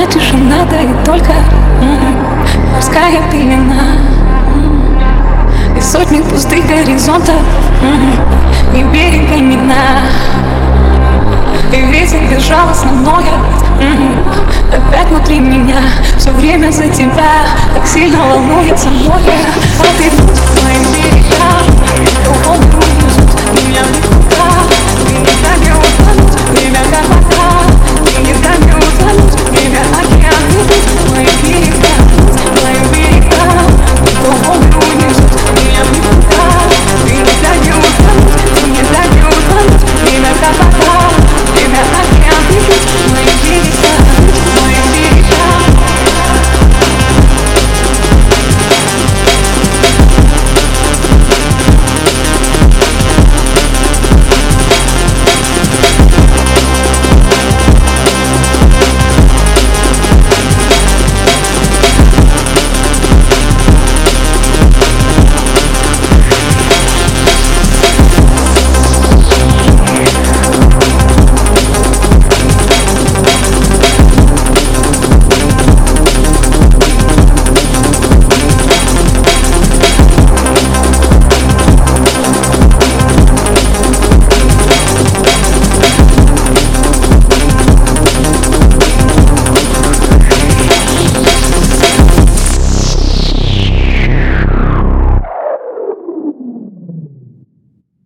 Одна тишина, да и только морская пелена И сотни пустых горизонтов И берега и дна И ветер безжалостно мною Опять внутри меня Все время за тебя Так сильно волнуется море. А ты будь моим